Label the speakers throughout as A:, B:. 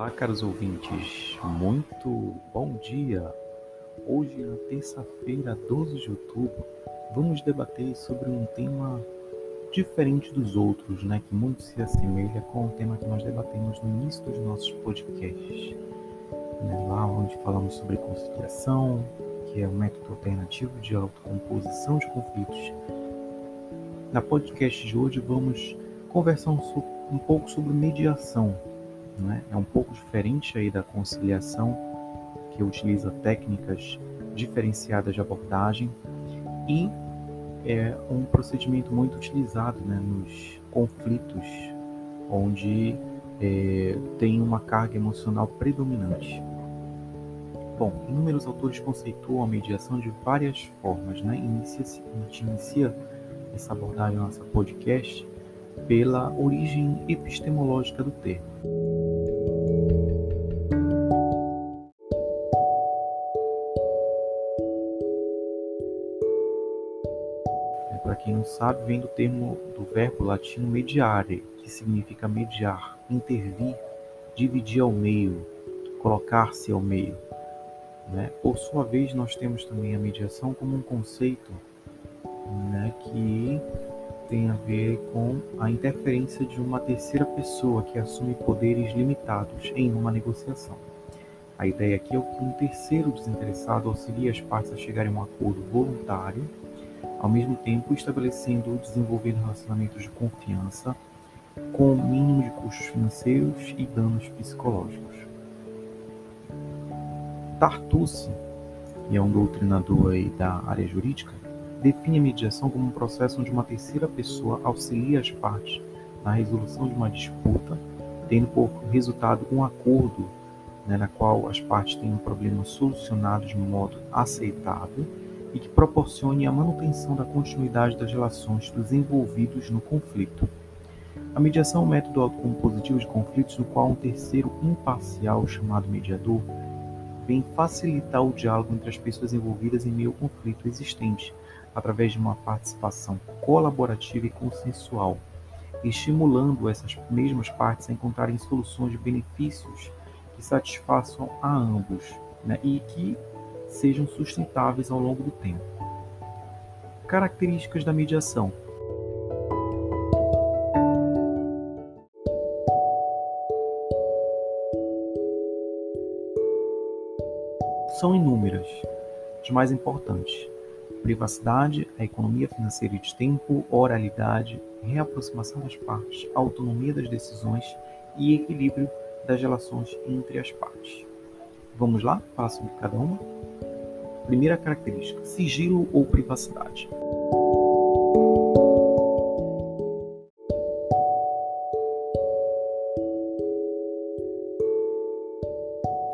A: Olá, caros ouvintes, muito bom dia! Hoje, na terça-feira, 12 de outubro, vamos debater sobre um tema diferente dos outros, né, que muito se assemelha com o tema que nós debatemos no início dos nossos podcasts. Né, lá onde falamos sobre conciliação, que é um método alternativo de autocomposição de conflitos. Na podcast de hoje, vamos conversar um, um pouco sobre mediação né? É um pouco diferente aí da conciliação, que utiliza técnicas diferenciadas de abordagem e é um procedimento muito utilizado né, nos conflitos onde é, tem uma carga emocional predominante. Bom, inúmeros autores conceituam a mediação de várias formas. Né? Inicia a gente inicia essa abordagem no nosso podcast pela origem epistemológica do termo. Sabe, vem do termo do verbo latino mediare, que significa mediar, intervir, dividir ao meio, colocar-se ao meio. Né? Por sua vez, nós temos também a mediação como um conceito né, que tem a ver com a interferência de uma terceira pessoa que assume poderes limitados em uma negociação. A ideia aqui é que um terceiro desinteressado auxilia as partes a chegarem a um acordo voluntário ao mesmo tempo estabelecendo ou desenvolvendo relacionamentos de confiança com o mínimo de custos financeiros e danos psicológicos. Tartucci, que é um doutrinador da área jurídica, define a mediação como um processo onde uma terceira pessoa auxilia as partes na resolução de uma disputa, tendo por resultado um acordo né, na qual as partes têm um problema solucionado de modo aceitável e que proporcione a manutenção da continuidade das relações dos envolvidos no conflito. A mediação é um método autocompositivo de conflitos no qual um terceiro imparcial, chamado mediador, vem facilitar o diálogo entre as pessoas envolvidas em meio ao conflito existente, através de uma participação colaborativa e consensual, estimulando essas mesmas partes a encontrarem soluções de benefícios que satisfaçam a ambos né, e que sejam sustentáveis ao longo do tempo. Características da mediação: são inúmeras. As mais importantes: privacidade, a economia financeira e de tempo, oralidade, reaproximação das partes, autonomia das decisões e equilíbrio das relações entre as partes. Vamos lá? Falar sobre cada uma? Primeira característica: sigilo ou privacidade.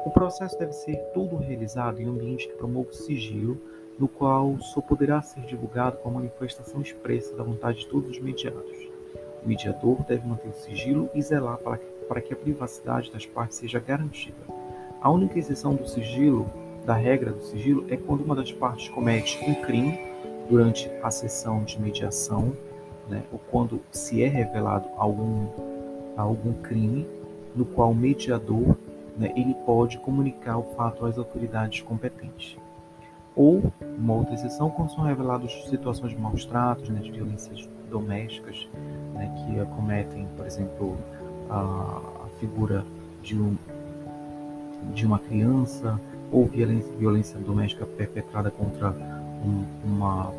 A: O processo deve ser todo realizado em um ambiente que promova o sigilo, no qual só poderá ser divulgado com a manifestação expressa da vontade de todos os mediados. O mediador deve manter o sigilo e zelar para que, para que a privacidade das partes seja garantida. A única exceção do sigilo da regra do sigilo é quando uma das partes comete um crime durante a sessão de mediação, né, ou quando se é revelado algum, algum crime no qual o mediador né, ele pode comunicar o fato às autoridades competentes. Ou, uma outra exceção, quando são reveladas situações de maus tratos, né, de violências domésticas, né, que acometem, por exemplo, a, a figura de, um, de uma criança, ou violência, violência doméstica perpetrada contra um, uma,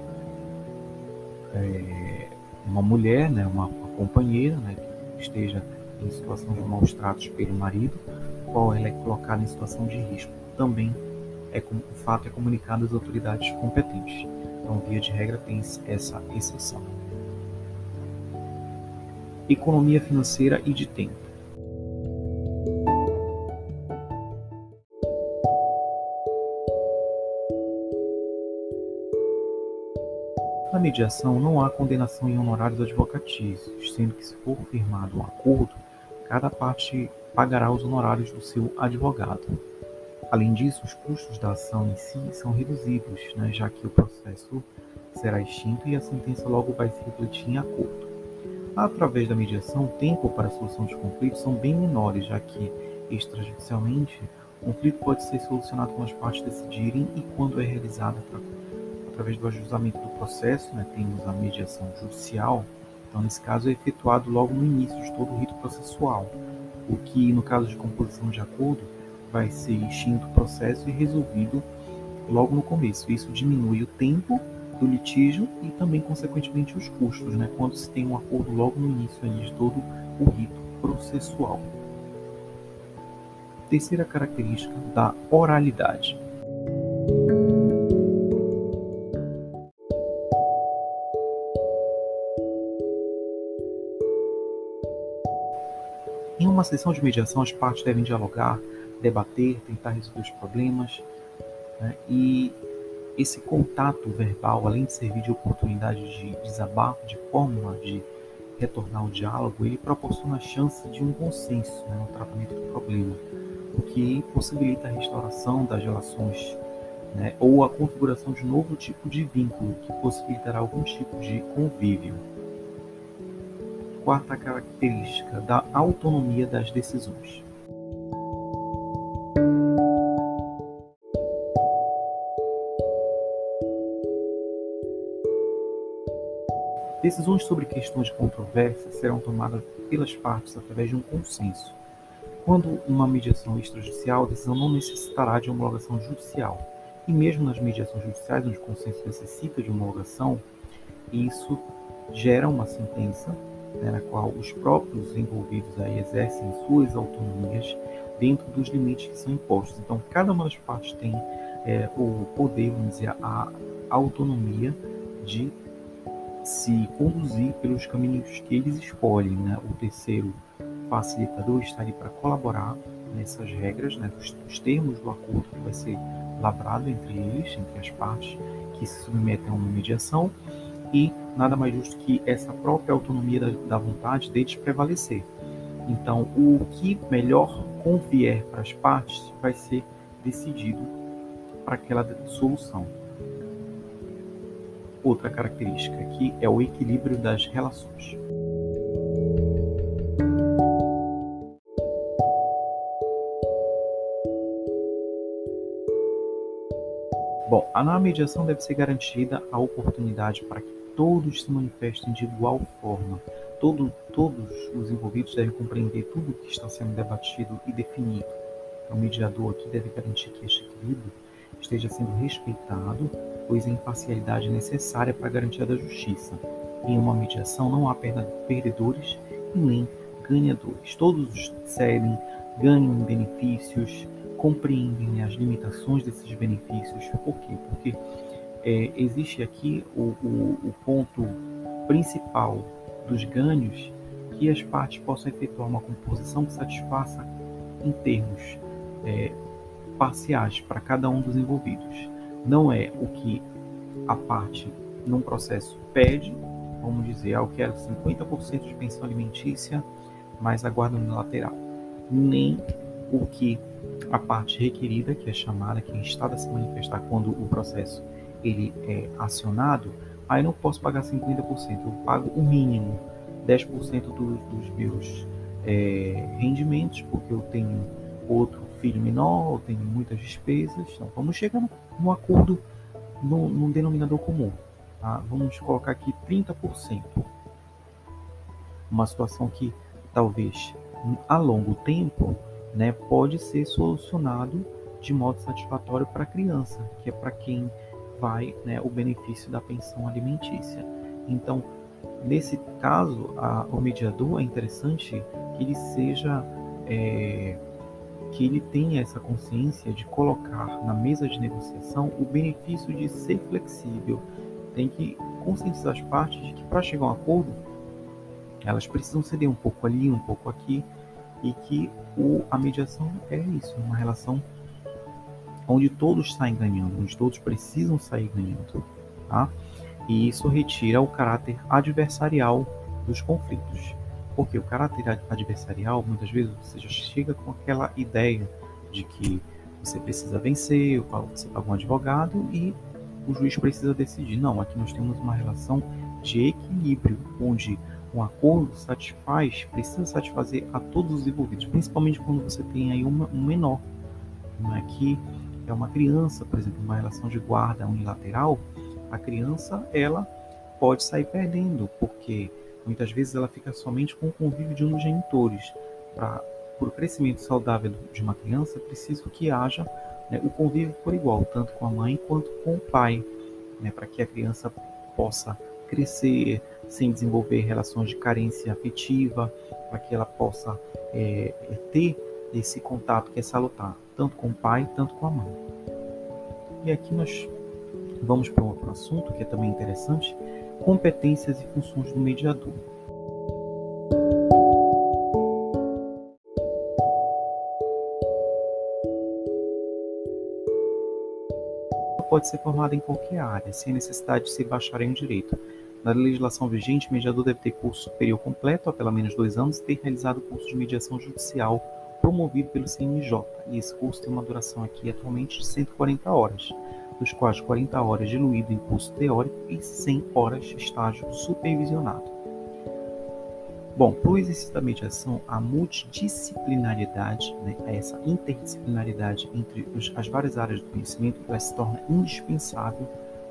A: é, uma mulher, né, uma, uma companheira né, que esteja em situação de maus tratos pelo marido, qual ela é colocada em situação de risco. Também é, o fato é comunicado às autoridades competentes. Então, via de regra, tem essa exceção. Economia financeira e de tempo. Mediação não há condenação em honorários advocatícios, sendo que se for firmado um acordo, cada parte pagará os honorários do seu advogado. Além disso, os custos da ação em si são reduzidos, né, já que o processo será extinto e a sentença logo vai se refletir em acordo. Através da mediação, o tempo para a solução de conflitos são bem menores, já que extrajudicialmente, o conflito pode ser solucionado quando as partes decidirem e quando é realizado através do ajustamento do processo, né, temos a mediação judicial, então nesse caso é efetuado logo no início de todo o rito processual, o que no caso de composição de acordo vai ser extinto o processo e resolvido logo no começo. Isso diminui o tempo do litígio e também, consequentemente, os custos, né, quando se tem um acordo logo no início ali, de todo o rito processual. Terceira característica da oralidade. Uma sessão de mediação, as partes devem dialogar, debater, tentar resolver os problemas, né? e esse contato verbal, além de servir de oportunidade de desabafo, de forma de retornar ao diálogo, ele proporciona a chance de um consenso né, no tratamento do problema, o que possibilita a restauração das relações né, ou a configuração de novo tipo de vínculo, que possibilitará algum tipo de convívio. Quarta característica da autonomia das decisões. Decisões sobre questões de controvérsia serão tomadas pelas partes através de um consenso. Quando uma mediação extrajudicial, a decisão não necessitará de homologação judicial. E mesmo nas mediações judiciais, onde o consenso necessita de homologação, isso gera uma sentença né, na qual os próprios envolvidos aí exercem suas autonomias dentro dos limites que são impostos. Então, cada uma das partes tem é, o poder, vamos dizer, a autonomia de se conduzir pelos caminhos que eles escolhem. Né? O terceiro facilitador está ali para colaborar nessas regras, né, dos, dos, termos do acordo que vai ser lavrado entre eles, entre as partes que se submetem a uma mediação, e nada mais justo que essa própria autonomia da, da vontade deles prevalecer. Então, o que melhor convier para as partes vai ser decidido para aquela solução outra característica que é o equilíbrio das relações. Bom, na mediação deve ser garantida a oportunidade para que todos se manifestem de igual forma. Todo, todos os envolvidos devem compreender tudo o que está sendo debatido e definido. O mediador aqui deve garantir que este equilíbrio esteja sendo respeitado, pois a imparcialidade é necessária para a garantia da justiça. Em uma mediação não há perdedores e nem ganhadores. Todos cedem, ganham benefícios, compreendem as limitações desses benefícios. Por quê? Porque é, existe aqui o, o, o ponto principal dos ganhos que as partes possam efetuar uma composição que satisfaça em termos é, parciais para cada um dos envolvidos. Não é o que a parte num processo pede, vamos dizer, ah, eu quero 50% de pensão alimentícia, mais a guarda unilateral. Nem o que a parte requerida, que é chamada, que é instada a se manifestar quando o processo ele é acionado, aí não posso pagar 50%, eu pago o mínimo, 10% do, dos meus é, rendimentos, porque eu tenho outro filho menor, tem muitas despesas. Então vamos chegar no, acordo no, num denominador comum. Tá? Vamos colocar aqui 30%. Uma situação que talvez a longo tempo né, pode ser solucionado de modo satisfatório para a criança, que é para quem vai né, o benefício da pensão alimentícia. Então, nesse caso, a, o mediador é interessante que ele seja é, que ele tenha essa consciência de colocar na mesa de negociação o benefício de ser flexível. Tem que conscientizar as partes de que para chegar a um acordo, elas precisam ceder um pouco ali, um pouco aqui, e que o, a mediação é isso, uma relação onde todos saem ganhando, onde todos precisam sair ganhando. Tá? E isso retira o caráter adversarial dos conflitos. Porque o caráter adversarial, muitas vezes, você já chega com aquela ideia de que você precisa vencer, você paga um advogado e o juiz precisa decidir. Não, aqui nós temos uma relação de equilíbrio, onde um acordo satisfaz, precisa satisfazer a todos os envolvidos, principalmente quando você tem aí um menor, é que é uma criança, por exemplo, uma relação de guarda unilateral, a criança ela pode sair perdendo, porque muitas vezes ela fica somente com o convívio de um dos genitores. Para o crescimento saudável de uma criança, é preciso que haja né, o convívio por igual, tanto com a mãe quanto com o pai, né, para que a criança possa crescer sem desenvolver relações de carência afetiva, para que ela possa é, ter esse contato que é salutar, tanto com o pai, tanto com a mãe. E aqui nós vamos para outro assunto que é também interessante, competências e funções do mediador. pode ser formada em qualquer área, sem necessidade de ser bacharel em direito. Na legislação vigente, o mediador deve ter curso superior completo há pelo menos dois anos e ter realizado curso de mediação judicial promovido pelo CNJ. E esse curso tem uma duração aqui atualmente de 140 horas, dos quais 40 horas diluído em curso teórico e 100 horas de estágio supervisionado. Bom, para o exercício da mediação, a multidisciplinariedade, né, essa interdisciplinaridade entre os, as várias áreas do conhecimento, ela se torna indispensável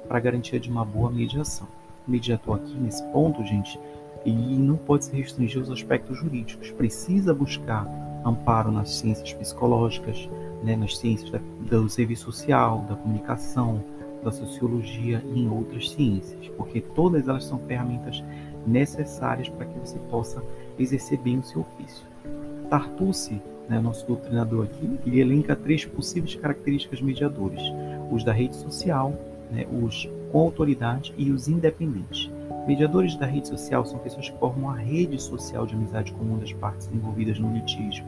A: para a garantia de uma boa mediação. Mediador aqui, nesse ponto, gente, ele não pode se restringir aos aspectos jurídicos, precisa buscar amparo nas ciências psicológicas, né, nas ciências da, do serviço social, da comunicação, da sociologia e em outras ciências, porque todas elas são ferramentas necessárias para que você possa exercer bem o seu ofício. Tartucci, né, nosso doutrinador aqui, ele elenca três possíveis características mediadores: os da rede social, né, os com autoridade e os independentes. Mediadores da rede social são pessoas que formam a rede social de amizade comum das partes envolvidas no litígio,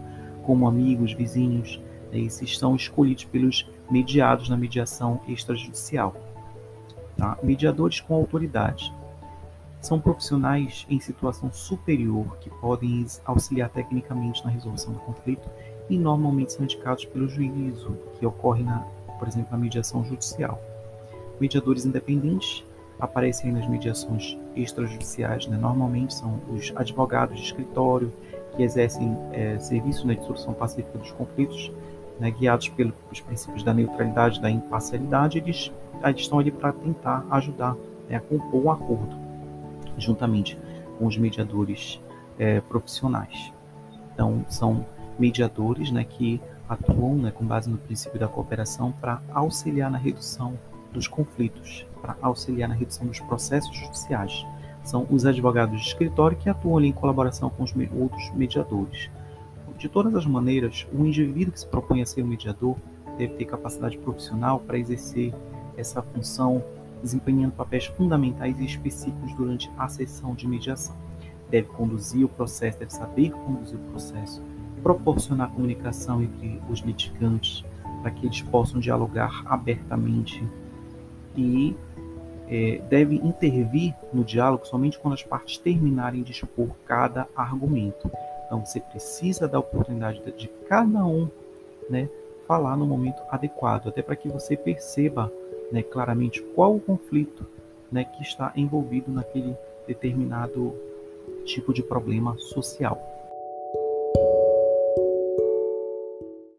A: como amigos, vizinhos. Né, esses são escolhidos pelos mediados na mediação extrajudicial. Tá? Mediadores com autoridade são profissionais em situação superior que podem auxiliar tecnicamente na resolução do conflito e normalmente são indicados pelo juízo, que ocorre, na, por exemplo, na mediação judicial. Mediadores independentes aparecem nas mediações extrajudiciais, né? normalmente são os advogados de escritório que exercem é, serviço na dissolução pacífica dos conflitos, né? guiados pelos princípios da neutralidade, da imparcialidade, eles, eles estão ali para tentar ajudar né, a compor um acordo juntamente com os mediadores é, profissionais. Então, são mediadores né, que atuam né, com base no princípio da cooperação para auxiliar na redução dos conflitos, para auxiliar na redução dos processos judiciais. São os advogados de escritório que atuam em colaboração com os outros mediadores. De todas as maneiras, o indivíduo que se propõe a ser um mediador deve ter capacidade profissional para exercer essa função desempenhando papéis fundamentais e específicos durante a sessão de mediação. Deve conduzir o processo, deve saber conduzir o processo, proporcionar comunicação entre os litigantes para que eles possam dialogar abertamente e é, deve intervir no diálogo somente quando as partes terminarem de expor cada argumento. Então você precisa da oportunidade de, de cada um né, falar no momento adequado, até para que você perceba né, claramente qual o conflito né, que está envolvido naquele determinado tipo de problema social.